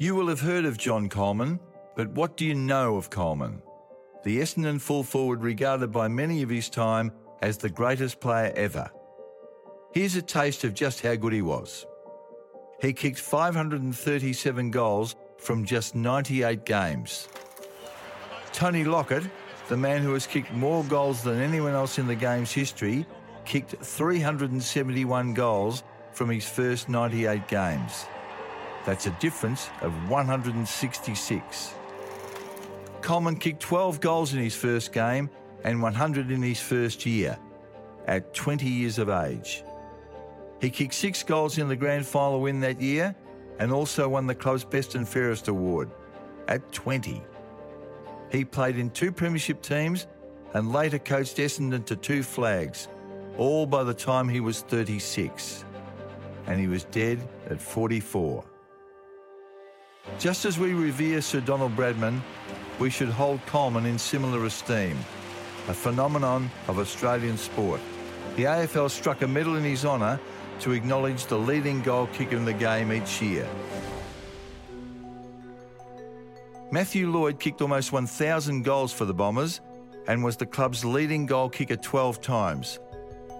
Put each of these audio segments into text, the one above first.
You will have heard of John Coleman, but what do you know of Coleman? The Essendon full forward regarded by many of his time as the greatest player ever. Here's a taste of just how good he was. He kicked 537 goals from just 98 games. Tony Lockett, the man who has kicked more goals than anyone else in the game's history, kicked 371 goals from his first 98 games. That's a difference of 166. Coleman kicked 12 goals in his first game and 100 in his first year, at 20 years of age. He kicked six goals in the grand final win that year and also won the club's Best and Fairest award, at 20. He played in two premiership teams and later coached Essendon to two flags, all by the time he was 36. And he was dead at 44. Just as we revere Sir Donald Bradman, we should hold Coleman in similar esteem, a phenomenon of Australian sport. The AFL struck a medal in his honour to acknowledge the leading goal kicker in the game each year. Matthew Lloyd kicked almost 1,000 goals for the Bombers and was the club's leading goal kicker 12 times.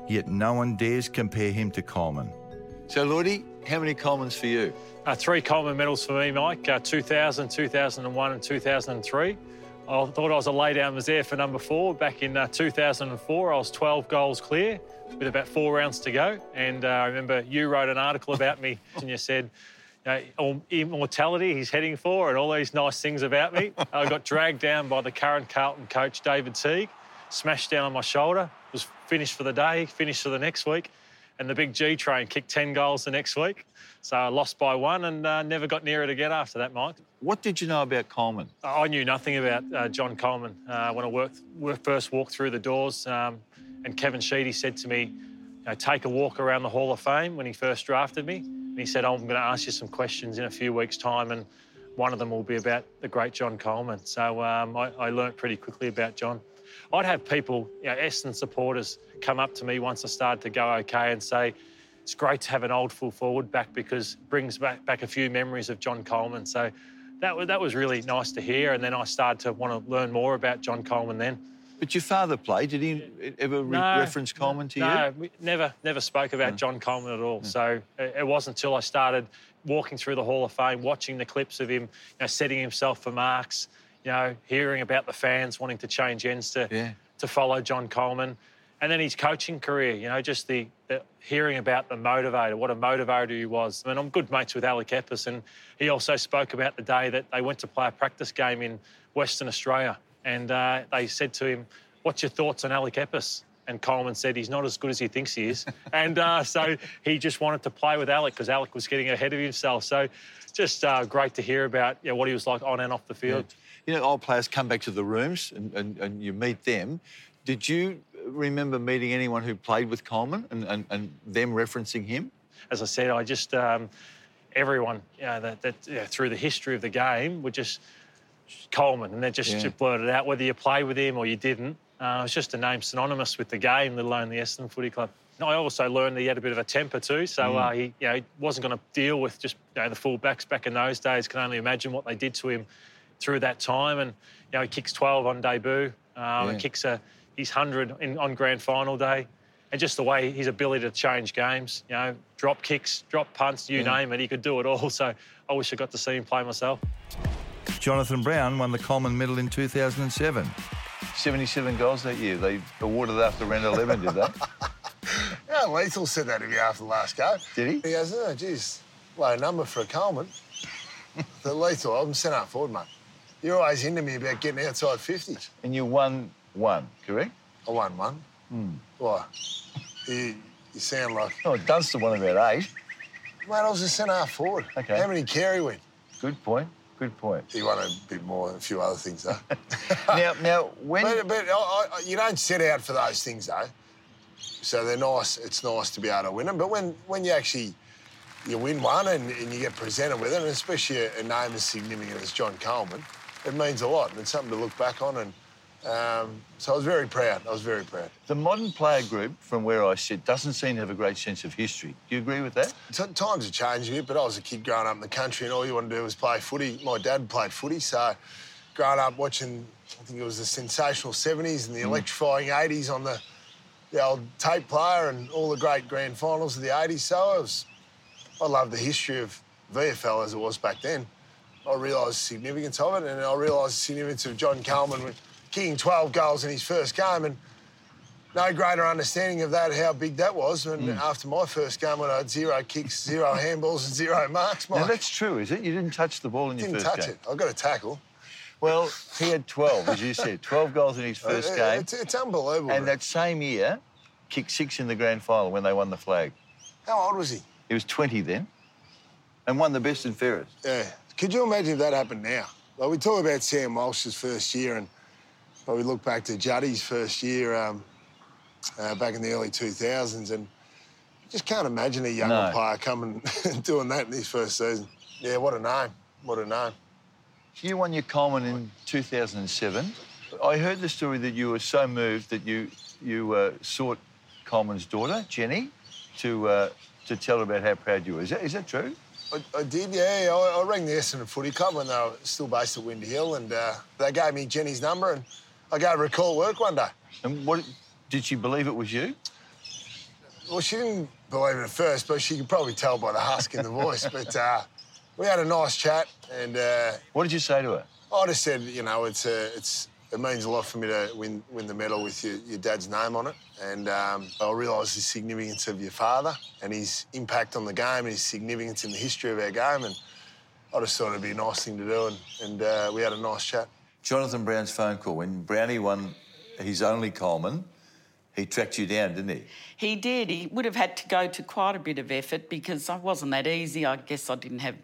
Yet no one dares compare him to Coleman. So, Lloydie, how many Colemans for you? Uh, three Coleman medals for me, Mike uh, 2000, 2001, and 2003. I thought I was a laydown was there for number four. Back in uh, 2004, I was 12 goals clear with about four rounds to go. And uh, I remember you wrote an article about me and you said, you know, immortality he's heading for and all these nice things about me. I got dragged down by the current Carlton coach, David Teague, smashed down on my shoulder, was finished for the day, finished for the next week. And the big G train kicked 10 goals the next week. So I lost by one and uh, never got near it again after that, Mike. What did you know about Coleman? I knew nothing about uh, John Coleman uh, when I worked, first walked through the doors. Um, and Kevin Sheedy said to me, you know, take a walk around the Hall of Fame when he first drafted me. And he said, oh, I'm going to ask you some questions in a few weeks' time, and one of them will be about the great John Coleman. So um, I, I learnt pretty quickly about John. I'd have people, you know, Essendon supporters, come up to me once I started to go okay and say, it's great to have an old full forward back because it brings back, back a few memories of John Coleman. So that was, that was really nice to hear. And then I started to want to learn more about John Coleman then. But your father played. Did he ever re- no, reference Coleman to no, you? No, we never, never spoke about no. John Coleman at all. Mm. So it wasn't until I started walking through the Hall of Fame, watching the clips of him, you know, setting himself for marks, you know, hearing about the fans wanting to change ends to yeah. to follow John Coleman, and then his coaching career. You know, just the, the hearing about the motivator, what a motivator he was. I mean, I'm good mates with Alec Epps, and he also spoke about the day that they went to play a practice game in Western Australia and uh, they said to him, What's your thoughts on Alec Epps? And Coleman said he's not as good as he thinks he is. and uh, so he just wanted to play with Alec because Alec was getting ahead of himself. So just uh, great to hear about you know, what he was like on and off the field. Yeah. You know, old players come back to the rooms and, and, and you meet them. Did you remember meeting anyone who played with Coleman and, and, and them referencing him? As I said, I just, um, everyone you know, that, that you know, through the history of the game would just Coleman, and they just, yeah. blurted out whether you played with him or you didn't. Uh, it's just a name synonymous with the game, let alone the Essendon Footy Club. I also learned that he had a bit of a temper too, so mm. uh, he, you know, wasn't going to deal with just you know, the fullbacks back in those days. Can only imagine what they did to him through that time. And you know, he kicks 12 on debut, um, yeah. kicks a, his 100 in, on grand final day, and just the way his ability to change games, you know, drop kicks, drop punts, you yeah. name it, he could do it all. So I wish I got to see him play myself. Jonathan Brown won the Coleman Medal in 2007. 77 goals that year. They awarded after round 11, did they? yeah, Lethal said that to me after the last game. Did he? He goes, oh, geez, low number for a Coleman. the Lethal, I'm centre forward, mate. You're always into me about getting outside 50s. And you won one, correct? I won one. Hmm. Why? You, you sound like... Oh, Dunstall won about eight. Mate, I was a centre forward. Okay. How many Carey win? Good point. Good point. He won a bit more, a few other things, though. now, now, when... But, but I, I, you don't set out for those things, though. So they're nice. It's nice to be able to win them. But when, when you actually you win one and, and you get presented with it, and especially a, a name as significant as John Coleman, it means a lot. And it's something to look back on. And Um, so I was very proud. I was very proud. The modern player group, from where I sit, doesn't seem to have a great sense of history. Do you agree with that? T- times are changing a bit, but I was a kid growing up in the country, and all you want to do was play footy. My dad played footy, so growing up watching, I think it was the sensational 70s and the electrifying 80s on the, the old tape player and all the great grand finals of the 80s. So I was, I love the history of VFL as it was back then. I realised the significance of it, and I realised the significance of John Coleman kicking 12 goals in his first game, and no greater understanding of that, how big that was. And after my first game, when I had zero kicks, zero handballs, and zero marks, Mike, Now, that's true, is it? You didn't touch the ball in your didn't first touch it. I got a tackle. Well, he had 12, as you said, 12 goals in his first Uh, game. It's, it's unbelievable. And bro. that same year, kicked six in the grand final when they won the flag. How old was he? He was 20 then and won the best and fairest. Yeah. Could you imagine if that happened now? Like we talk about Sam Walsh's first year, and but we look back to Juddy's first year um, uh, back in the early 2000s, and you just can't imagine a younger No. player coming and doing that in his first season. Yeah, what a name! What a name! You won your Coleman in 2007. I heard the story that you were so moved that you you uh, sought Coleman's daughter, Jenny, to uh, to tell her about how proud you were. Is that, is that true? I, I did, yeah. I, I rang the Essendon Footy Club when they were still based at Windy Hill, and uh, they gave me Jenny's number, and I gave her a call work one day. And what did she believe it was you? Well, she didn't believe it at first, but she could probably tell by the husk in the voice. But uh, we had a nice chat, and uh, What did you say to her? I just said, you know, it's uh, it's it means a lot for me to win win the medal with your, your dad's name on it, and um, I realise the significance of your father and his impact on the game and his significance in the history of our game, and I just thought it'd be a nice thing to do, and and uh, we had a nice chat. Jonathan Brown's phone call when Brownie won his only Coleman, he tracked you down, didn't he? He did. He would have had to go to quite a bit of effort because I wasn't that easy. I guess I didn't have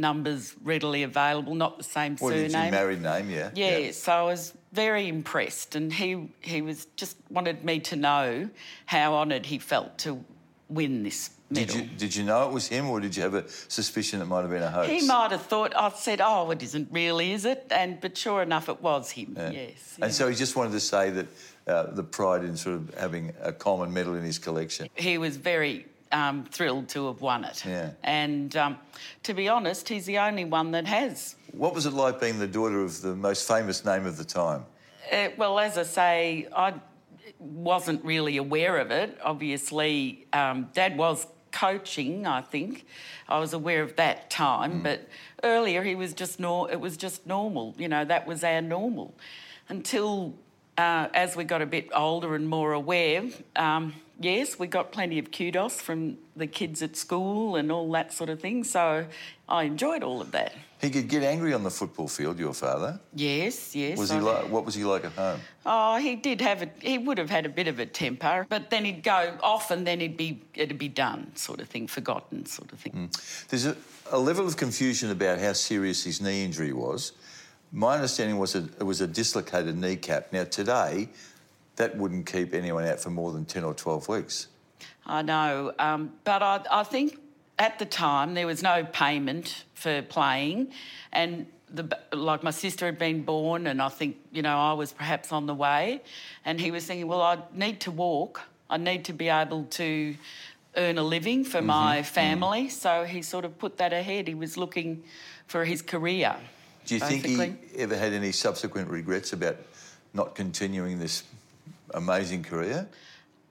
numbers readily available, not the same Well, surname. your married name, yeah. Yeah, so I was very impressed, and he he was just wanted me to know how honoured he felt to win this medal. Did you did you know it was him, or did you have a suspicion it might have been a hoax? He might have thought I said, "Oh, it isn't really, is it?" And but sure enough, it was him. Yeah. Yes. And yeah. so he just wanted to say that uh, the pride in sort of having a Coleman medal in his collection. he was very um, thrilled to have won it. Yeah. And um, to be honest, he's the only one that has. What was it like being the daughter of the most famous name of the time? Uh, well, as I say, I wasn't really aware of it. Obviously, um, Dad was coaching. I think I was aware of that time, but earlier he was just nor- It was just normal. You know, that was our normal until. Uh, as we got a bit older and more aware, um, yes, we got plenty of kudos from the kids at school and all that sort of thing. So I enjoyed all of that. He could get angry on the football field. Your father Yes, yes. was he I- like? What was he like at home? Oh, he did have a. He would have had a bit of a temper, but then he'd go off, and then he'd be it'd be done, sort of thing, forgotten, sort of thing. There's a, a level of confusion about how serious his knee injury was. My understanding was that it was a dislocated kneecap. Now today, that wouldn't keep anyone out for more than ten or twelve weeks. I know, um, but I, I think at the time there was no payment for playing, and the like my sister had been born, and I think you know I was perhaps on the way, and he was thinking, well, I need to walk, I need to be able to earn a living for my family, so he sort of put that ahead. He was looking for his career. Do you think he ever had any subsequent regrets about not continuing this amazing career?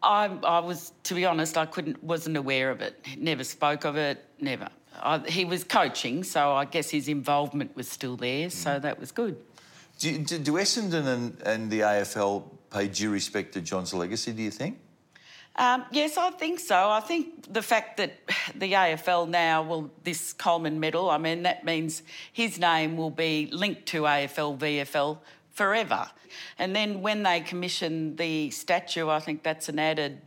I, I was, to be honest, I couldn't, wasn't aware of it. Never spoke of it. Never. I, he was coaching, so I guess his involvement was still there. So mm-hmm. that was good. Do, do, do Essendon and, and the AFL pay due respect to John's legacy? Do you think? Um, yes, I think so. I think the fact that the AFL now will this Coleman medal. I mean, that means his name will be linked to AFL VFL forever. And then when they commission the statue, I think that's an added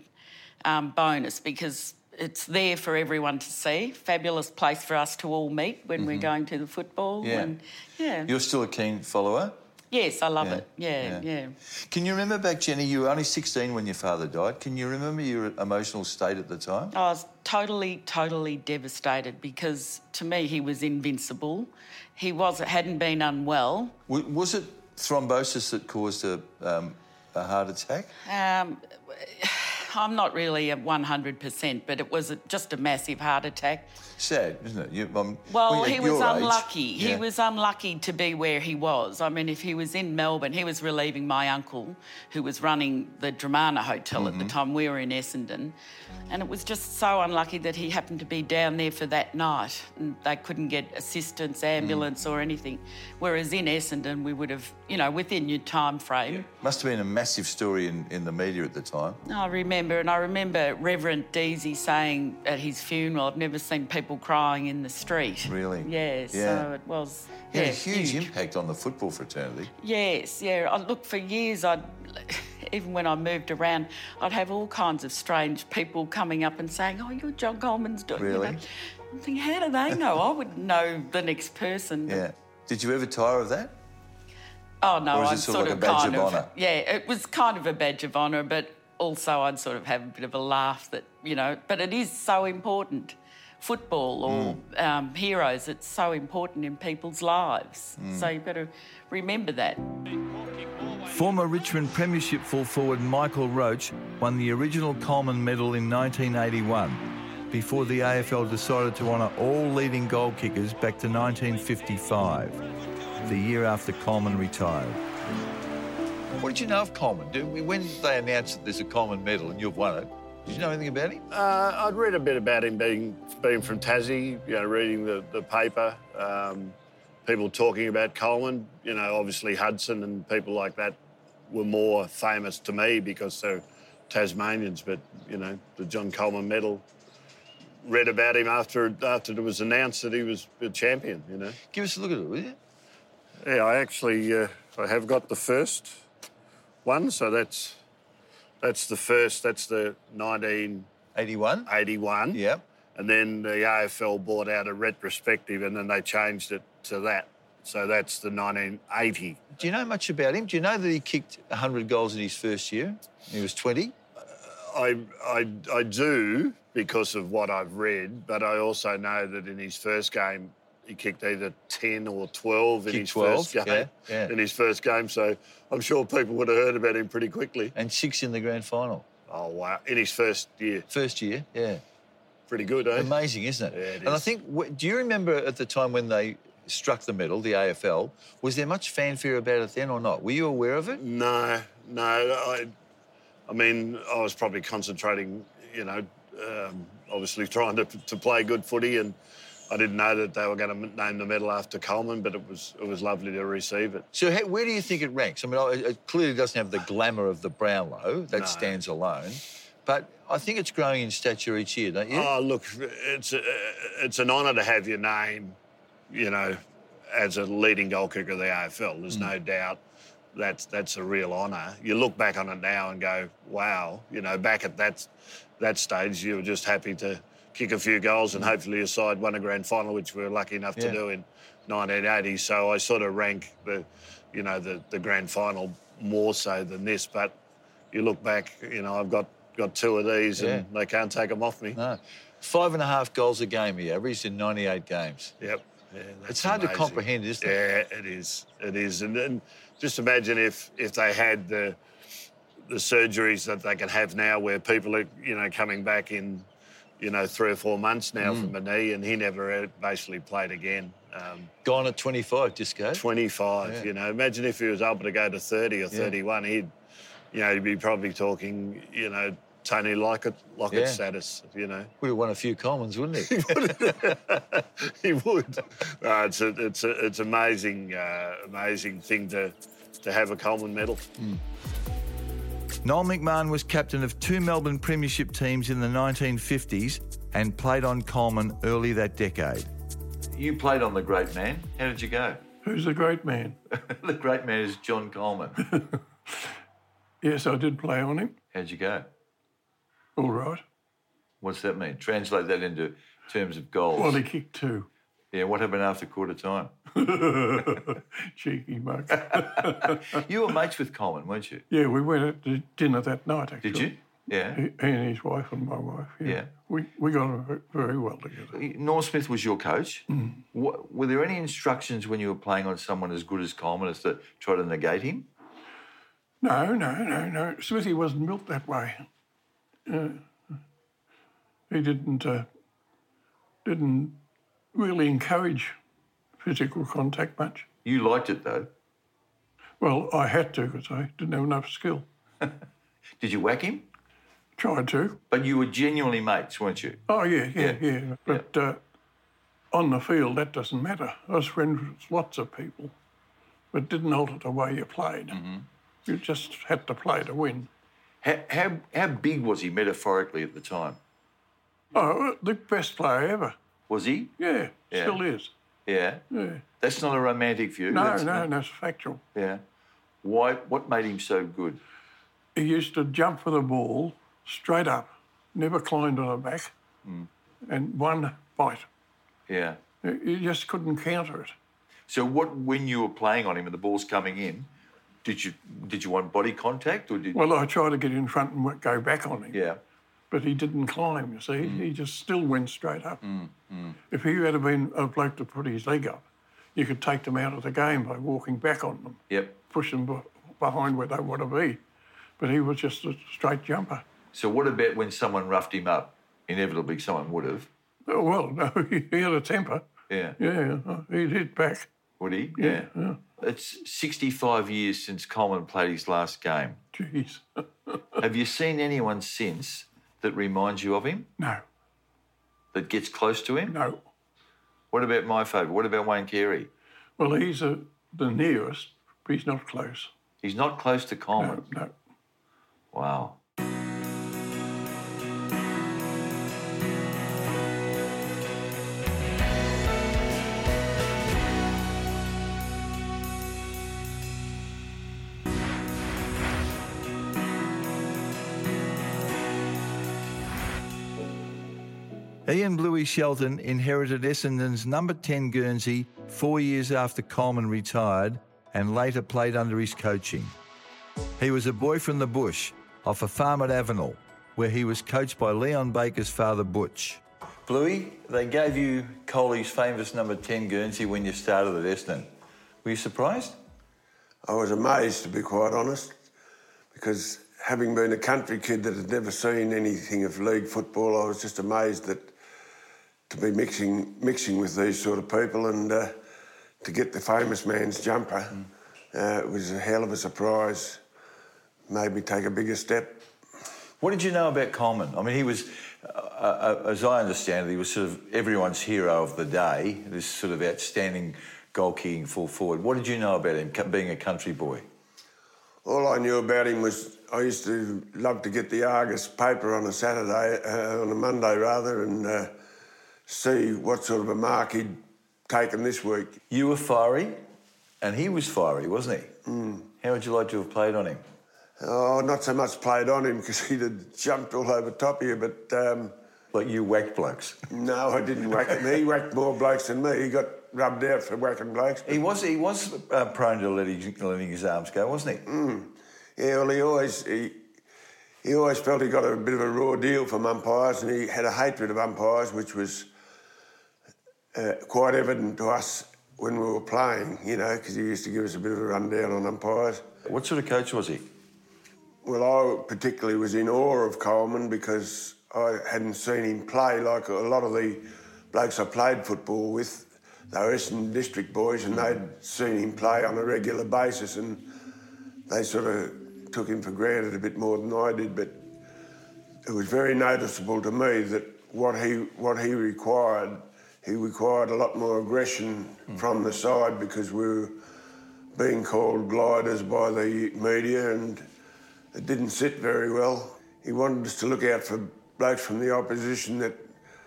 um, bonus because it's there for everyone to see. Fabulous place for us to all meet when we're going to the football. Yeah. And, yeah. You're still a keen follower. Yes, I love Yeah, it. Yeah, yeah. yeah. Can you remember back, Jenny? You were only 16 when your father died. Can you remember your emotional state at the time? I was totally, totally devastated because to me he was invincible. He was hadn't been unwell. W- Was it thrombosis that caused a, um, a heart attack? Um, I'm not really a 100%, but it was a, just a massive heart attack. Sad, isn't it? You, um, Well, he was your age- unlucky. He was unlucky to be where he was. I mean, if he was in Melbourne, he was relieving my uncle, who was running the Dromana Hotel Mm-hmm. at the time. We were in Essendon. And it was just so unlucky that he happened to be down there for that night. And they couldn't get assistance, ambulance, or anything. Whereas in Essendon, we would have, you know, within your time frame. Must have been a massive story in, in the media at the time. I remember, and I remember Reverend Deasy saying at his funeral, I've never seen people crying in the street. Really? Yeah, Yeah. so it was. Had yeah, a huge, impact on the football fraternity. Yes, yeah. I look for years. I'd even when I moved around, I'd have all kinds of strange people coming up and saying, "Oh, you're John Coleman's daughter." you know. Really? I'm thinking, how do they know? I wouldn't know the next person. Yeah. Did you ever tire of that? Oh no, Or it I'd sort sort of like a badge kind of of, honour? yeah, it was kind of a badge of honour, but also I'd sort of have a bit of a laugh that you know. But it is so important, football or Mm. um, heroes. It's so important in people's lives. Mm. So you've got to remember that. Former Richmond Premiership full forward Michael Roach won the original Coleman medal in 1981 before the AFL decided to honour all leading goal kickers back to 1955, the year after Coleman retired. What did you know of Coleman? Do- When they announced that there's a Coleman medal and you've won it, did you know anything about him? Uh, I'd read a bit about him being being from Tassie, you know, reading the, the paper, um, people talking about Coleman. You know, obviously Hudson and people like that were more famous to me because they're Tasmanians. But you know, the John Coleman medal. Read about him after after it was announced that he was a champion. You know, Give us a look at it, will you? yeah, I actually uh, I have got the first one, so that's that's the first. That's the 1981. 81? Yep. And then the AFL bought out a retrospective and then they changed it to that. So that's the 1980. Do you know much about him? Do you know that he kicked 100 goals in his first year? He was 20. I, I, I do because of what I've read, but I also know that in his first game, he kicked either 10 or 12 in his 12, first game. yeah, yeah. In his first game. So I'm sure people would have heard about him pretty quickly. And six in the grand final. Oh, wow. In his first year. First year, yeah. Pretty good, eh? Amazing, isn't it? Yeah, it and I think, do you remember at the time when they struck the medal, the AFL, was there much fanfare about it then or not? Were you aware of it? No, no. I, I mean, I was probably concentrating, you know, um, obviously trying to, to play good footy, and I didn't know that they were going to name the medal after Coleman, but it was it was lovely to receive it. So how, where do you think it ranks? I mean, it clearly doesn't have the glamour of the Brownlow. That No. stands alone. But I think it's growing in stature each year, don't you? Oh, look, it's a, it's an honour to have your name, you know, as a leading goal kicker of the AFL. There's mm. no doubt that's that's a real honour. You look back on it now and go, wow, you know, back at that that stage, you were just happy to kick a few goals and hopefully your side won a grand final, which we were lucky enough Yeah. to do in 1980. So I sort of rank the, you know, the the grand final more so than this. But you look back, you know, I've got got two of these and they can't take them off me. No. Five and a half goals a game he averaged in 98 games. Yep. Yeah, that's It's hard to comprehend, isn't it? Yeah, it is. It is. And then just imagine if if they had the the surgeries that they can have now, where people are you know coming back in you know three or four months now Mm. from a knee, and he never uh, basically played again. Um, Gone at 25, Disco. 25. Yeah. You know, imagine if he was able to go to 30 or 31, he'd you know he'd be probably talking you know Tony Lockett Lockett Yeah. status. You know. Would have won a few Colemans, wouldn't he? he would. Uh, it's a, it's a, it's amazing, uh, amazing thing to to have a Coleman medal. Noel McMahon was captain of two Melbourne Premiership teams in the 1950s and played on Coleman early that decade. you played on the great man. How did you go? Who's the great man? the great man is John Coleman. Yes, I did play on him. How'd you go? All right. What's that mean? Translate that into terms of goals. Well, he kicked two. Yeah, what happened after quarter time? Cheeky mug. You were mates with Coleman, weren't you? yeah, we went out to dinner that night, actually. Did you? Yeah. He, he and his wife and my wife. Yeah. Yeah. We, we got on very well together. Norm Smith was your coach. What, were there any instructions when you were playing on someone as good as Coleman as to try to negate him? No, no, no, no. Smithy wasn't built that way. Uh, he didn't uh, didn't really encourage physical contact much. You liked it though. Well, I had to because I didn't have enough skill. Did you whack him? Tried to. But you were genuinely mates, weren't you? Oh yeah, yeah, Yeah. yeah. But Uh, on the field, that doesn't matter. I was friends with lots of people, but didn't alter the way you played. You just had to play to win. How, how, how big was he metaphorically at the time? Oh, the best player ever. Was he? Yeah, Yeah. still is. Yeah. Yeah. That's not a romantic view. No, That's- no, that's factual. Yeah. Why? What made him so good? He used to jump for the ball straight up, never climbed on the back, hmm. and one bite. Yeah. You just couldn't counter it. So what? When you were playing on him and the ball's coming in, did you did you want body contact or did? Well, I tried to get in front and go back on him, yeah. But he didn't climb, you see. Mm. He just still went straight up. Mm, mm. If he had been a bloke to put his leg up, you could take them out of the game by walking back on them, Yep. push them be- behind where they want to be. But he was just a straight jumper. So what about when someone roughed him up? Inevitably, someone would have. Oh, well, no, he had a temper. Yeah. Yeah, uh, he'd hit back. Would he? Yeah. It's 65 years since Coleman played his last game. Jeez. Have you seen anyone since that reminds you of him? no, That gets close to him? no. What about my favourite? What about Wayne Carey? Well, he's a, the nearest, but he's not close. He's not close to Coleman. No, no. Wow. Ian Bluey Shelton inherited Essendon's number 10 Guernsey four years after Coleman retired and later played under his coaching. He was a boy from the bush off a farm at Avenel, where he was coached by Leon Baker's father Butch. Bluey, they gave you Coley's famous number 10 Guernsey when you started at Essendon. Were you surprised? I was amazed, to be quite honest, because having been a country kid that had never seen anything of league football, I was just amazed that to be mixing mixing with these sort of people and uh, to get the famous man's jumper uh, it was a hell of a surprise. Made me take a bigger step. What did you know about Coleman? I mean, he was, uh, uh, as I understand it, he was sort of everyone's hero of the day, this sort of outstanding goal kicking full forward. What did you know about him, being a country boy? All I knew about him was I used to love to get the Argus paper on a Saturday, uh, on a Monday rather, and uh, see what sort of a mark he'd taken this week. You were fiery, and he was fiery, wasn't he? Hmm. How would you like to have played on him? Oh, not so much played on him because he'd have jumped all over top of you, but um, Like you whacked blokes. no, I didn't whack him. He whacked more blokes than me. He got rubbed out for whacking blokes. He was he was uh, prone to letting, letting his arms go, wasn't he? Mm. Yeah, well, he always he, he always felt he got a bit of a raw deal from umpires, and he had a hatred of umpires, which was uh, quite evident to us when we were playing. You know, because he used to give us a bit of a rundown on umpires. What sort of coach was he? Well, I particularly was in awe of Coleman because I hadn't seen him play like a lot of the blokes I played football with. They were Essendon district boys and they'd seen him play on a regular basis and they sort of took him for granted a bit more than I did. But it was very noticeable to me that what he what he required, he required a lot more aggression from the side because we were being called gliders by the media and it didn't sit very well. He wanted us to look out for blokes from the opposition that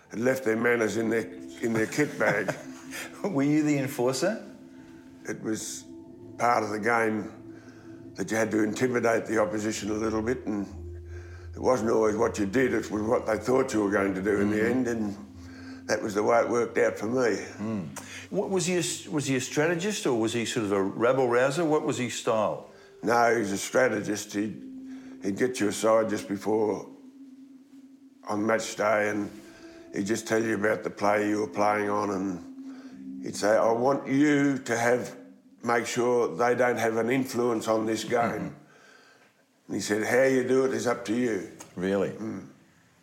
had left their manners in their in their kit bag. Were you the enforcer? it was part of the game that you had to intimidate the opposition a little bit, and it wasn't always what you did; it was what they thought you were going to do in the mm-hmm. end, and that was the way it worked out for me. What, was he a, was he a strategist or was he sort of a rabble rouser? What was his style? No, he was a strategist. He he'd get you aside just before on match day and he'd just tell you about the play you were playing on and he'd say, I want you to have make sure they don't have an influence on this game. Mm-hmm. And he said, How you do it is up to you. Really? Mm.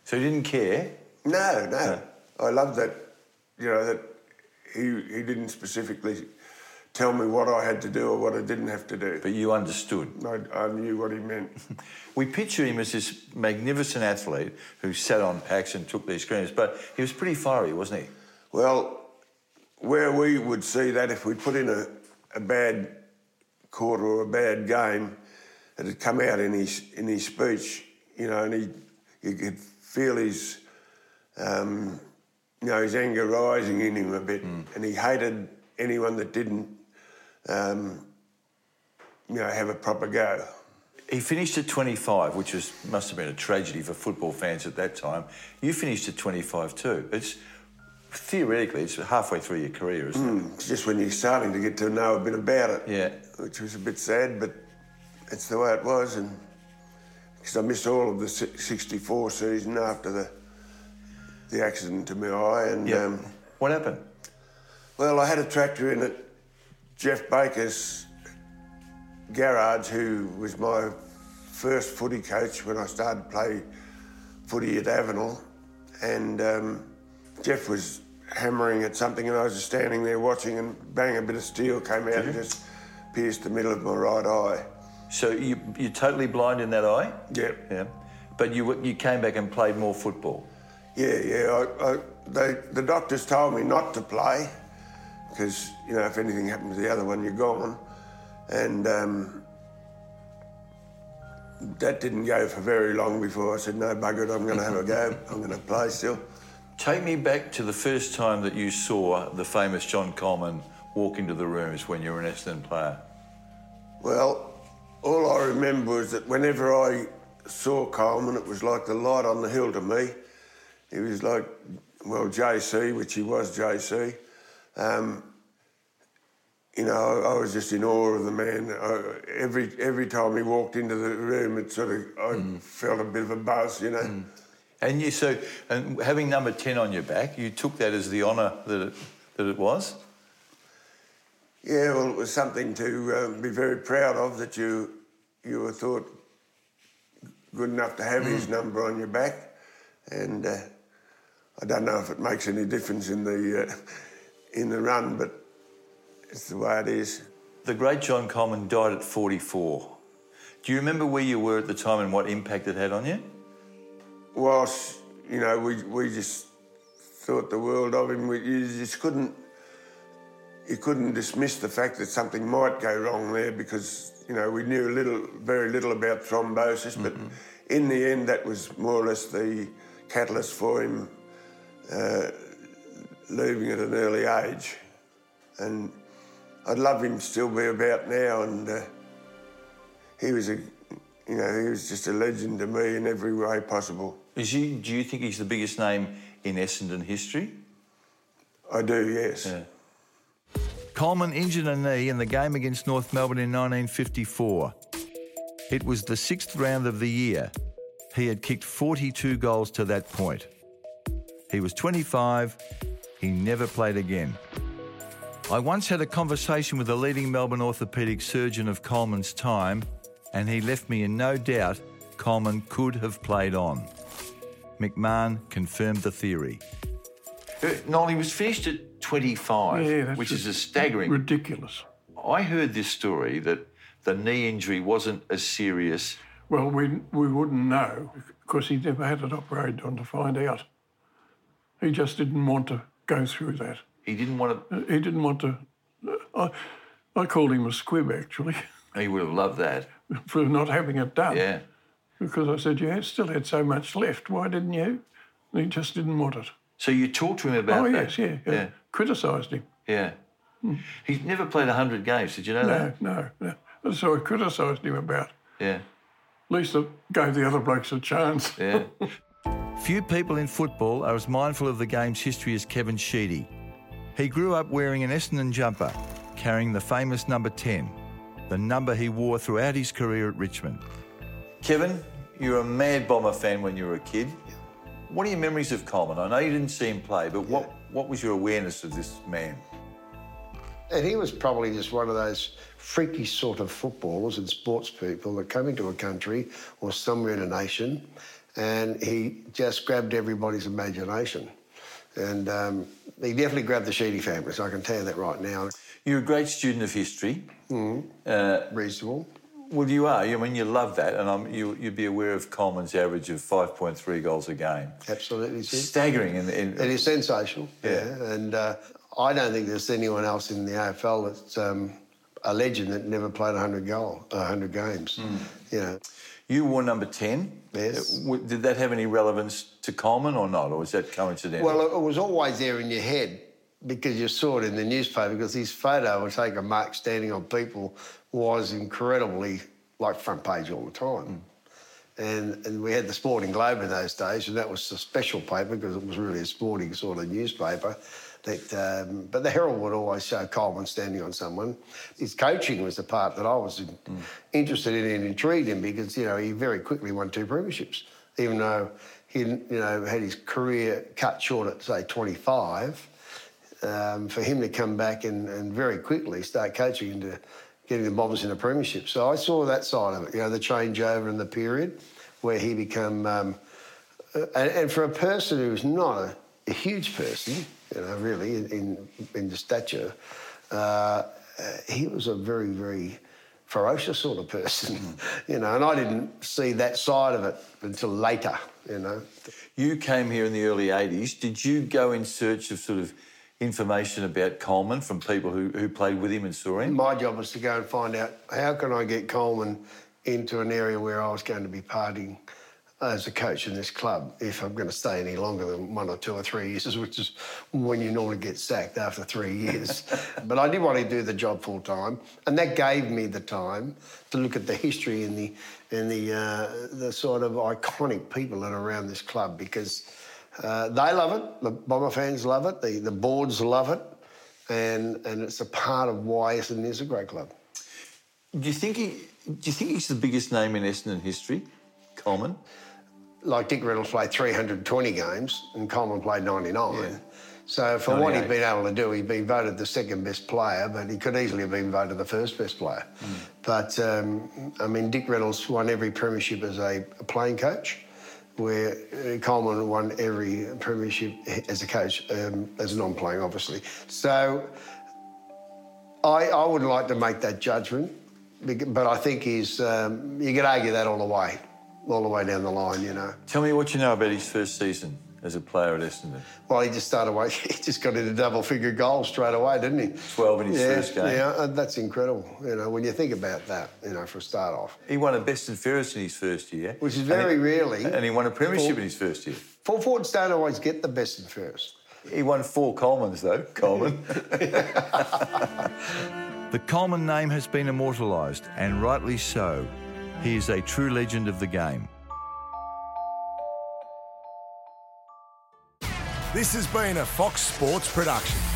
So he didn't care? No, no. no. I love that, you know, that he, he didn't specifically tell me what I had to do or what I didn't have to do. But you understood. I, I knew what he meant. we picture him as this magnificent athlete who sat on packs and took these screens, but he was pretty fiery, wasn't he? Well, where we would see that if we put in a, a bad quarter or a bad game, it had come out in his in his speech, you know, and he you could feel his um, you know his anger rising in him a bit, mm. and he hated anyone that didn't um, you know, have a proper go. He finished at 25, which was must have been a tragedy for football fans at that time. You finished at 25 too. It's theoretically it's halfway through your career, isn't mm, it? It's just when you're starting to get to know a bit about it. Yeah. Which was a bit sad, but it's the way it was, and because I missed all of the 64 season after the the accident to my eye, and um, what happened? Well, I had a tractor in it Jeff Baker's garage, who was my first footy coach when I started to play footy at Avenel, and um, Jeff was hammering at something, and I was just standing there watching, and bang, a bit of steel came out and just pierced the middle of my right eye. So you you're totally blind in that eye? Yep. Yeah. But you you came back and played more football. Yeah, yeah. I, I, they, the doctors told me not to play because you know if anything happened to the other one, you're gone. And um, that didn't go for very long before I said, "No, bugger it, I'm going to have a go. I'm going to play still." Take me back to the first time that you saw the famous John Coleman walk into the rooms when you were an Essendon player. Well, all I remember is that whenever I saw Coleman, it was like the light on the hill to me. He was like, well, JC, which he was JC. Um, you know, I, I, was just in awe of the man. I, every every time he walked into the room, it sort of I mm. felt a bit of a buzz, you know. Mm. And you so and having number ten on your back, you took that as the honour that it, that it was. Yeah, well, it was something to um, be very proud of that you you were thought good enough to have mm. his number on your back, and uh, I don't know if it makes any difference in the. Uh, in the run, but it's the way it is. The great John Coleman died at 44. Do you remember where you were at the time and what impact it had on you? Well, you know, we, we just thought the world of him. We, you just couldn't you couldn't dismiss the fact that something might go wrong there because you know we knew a little, very little about thrombosis, but mm-hmm. in the end, that was more or less the catalyst for him uh, leaving at an early age. And I'd love him to still be about now. And uh, he was a, you know, he was just a legend to me in every way possible. Is he? Do you think he's the biggest name in Essendon history? I do, yes. Yeah. Coleman injured a knee in the game against North Melbourne in 1954. It was the sixth round of the year. He had kicked 42 goals to that point. He was 25 he never played again. I once had a conversation with a leading Melbourne orthopaedic surgeon of Coleman's time, and he left me in no doubt Coleman could have played on. McMahon confirmed the theory. Uh, Noel, he was finished at 25, yeah, which is a staggering. Ridiculous. I heard this story that the knee injury wasn't as serious. Well, we, we wouldn't know because he never had it operated on to find out. He just didn't want to go through that. He didn't want to. He didn't want to. I, I called him a squib, actually. He would have loved that. For not having it done. Yeah. Because I said, you had, still had so much left. Why didn't you? And he just didn't want it. So you talked to him about oh, that? Oh, yes, yeah. yeah. yeah. Criticised him. Yeah. Hmm. He's never played 100 games. Did you know no, that? No, no. That's what I criticised him about. Yeah. At least I gave the other blokes a chance. Yeah. Few people in football are as mindful of the game's history as Kevin Sheedy. He grew up wearing an Essendon jumper, carrying the famous number 10, the number he wore throughout his career at Richmond. Kevin, you were a mad Bomber fan when you were a kid. What are your memories of Coleman? I know you didn't see him play, but what, what was your awareness of this man? And he was probably just one of those freaky sort of footballers and sports people that come into a country or somewhere in a nation and he just grabbed everybody's imagination. And um, he definitely grabbed the Sheedy family, so I can tell you that right now. You're a great student of history. Mm. Uh, Reasonable. well, you are. I mean, you love that, and I'm, you, you'd be aware of Coleman's average of 5.3 goals a game. Absolutely. Staggering. In, in, It is sensational. Yeah. And uh, I don't think there's anyone else in the AFL that's um, a legend that never played 100 goal, 100 games. You know. You wore number 10. Yes. Uh, Did that have any relevance to Coleman or not, or was that coincidental? Well, it was always there in your head because you saw it in the newspaper because his photo of taking a Mark standing on people was incredibly like front page all the time. And, and we had the Sporting Globe in those days, and that was a special paper because it was really a sporting sort of newspaper. That, um, but the Herald would always show Coleman standing on someone. His coaching was the part that I was in, interested in and intrigued in because you know he very quickly won two premierships, even though he you know had his career cut short at say 25 um, for him to come back and, and very quickly start coaching into getting the Bombers in a premiership. So I saw that side of it, you know, the changeover in the period where he became, um, and, and for a person who's not a, a huge person, you know, really in in, in the stature, uh, uh, he was a very very ferocious sort of person, you know, and I didn't see that side of it until later, you know. You came here in the early 80s. Did you go in search of sort of information about Coleman from people who, who played with him and saw him? My job was to go and find out how can I get Coleman into an area where I was going to be partying as a coach in this club if I'm going to stay any longer than one or two or three years, which is when you normally get sacked after three years. but I did want to do the job full time, and that gave me the time to look at the history and the and the uh, the sort of iconic people that are around this club because. Uh, they love it. The Bomber fans love it. The, the boards love it, and and it's a part of why Essendon is a great club. Do you think he? Do you think he's the biggest name in Essendon history, Coleman? Like Dick Reynolds played 320 games, and Coleman played 99. So for what he'd 98. been able to do, he'd been voted the second best player, but he could easily have been voted the first best player. But um, I mean, Dick Reynolds won every premiership as a, playing coach. Where uh, Coleman won every premiership as a coach, um, as a non-playing, obviously. So I, I wouldn't like to make that judgment, but I think he's. Um, you could argue that all the way, all the way down the line. You know. Tell me what you know about his first season as a player at Essendon. Well, he just started away. He just got into double-figure goals straight away, didn't he? 12 in his yeah, first game. Yeah, uh, that's incredible. You know, when you think about that, you know, for a start off, He won a best and fairest in his first year. which is And very he- rarely. And he won a premiership Full- in his first year. Full forwards don't always get the best and fairest. He won four Colemans, though, Coleman. The Coleman name has been immortalised, and rightly so. He is a true legend of the game. This has been a Fox Sports production.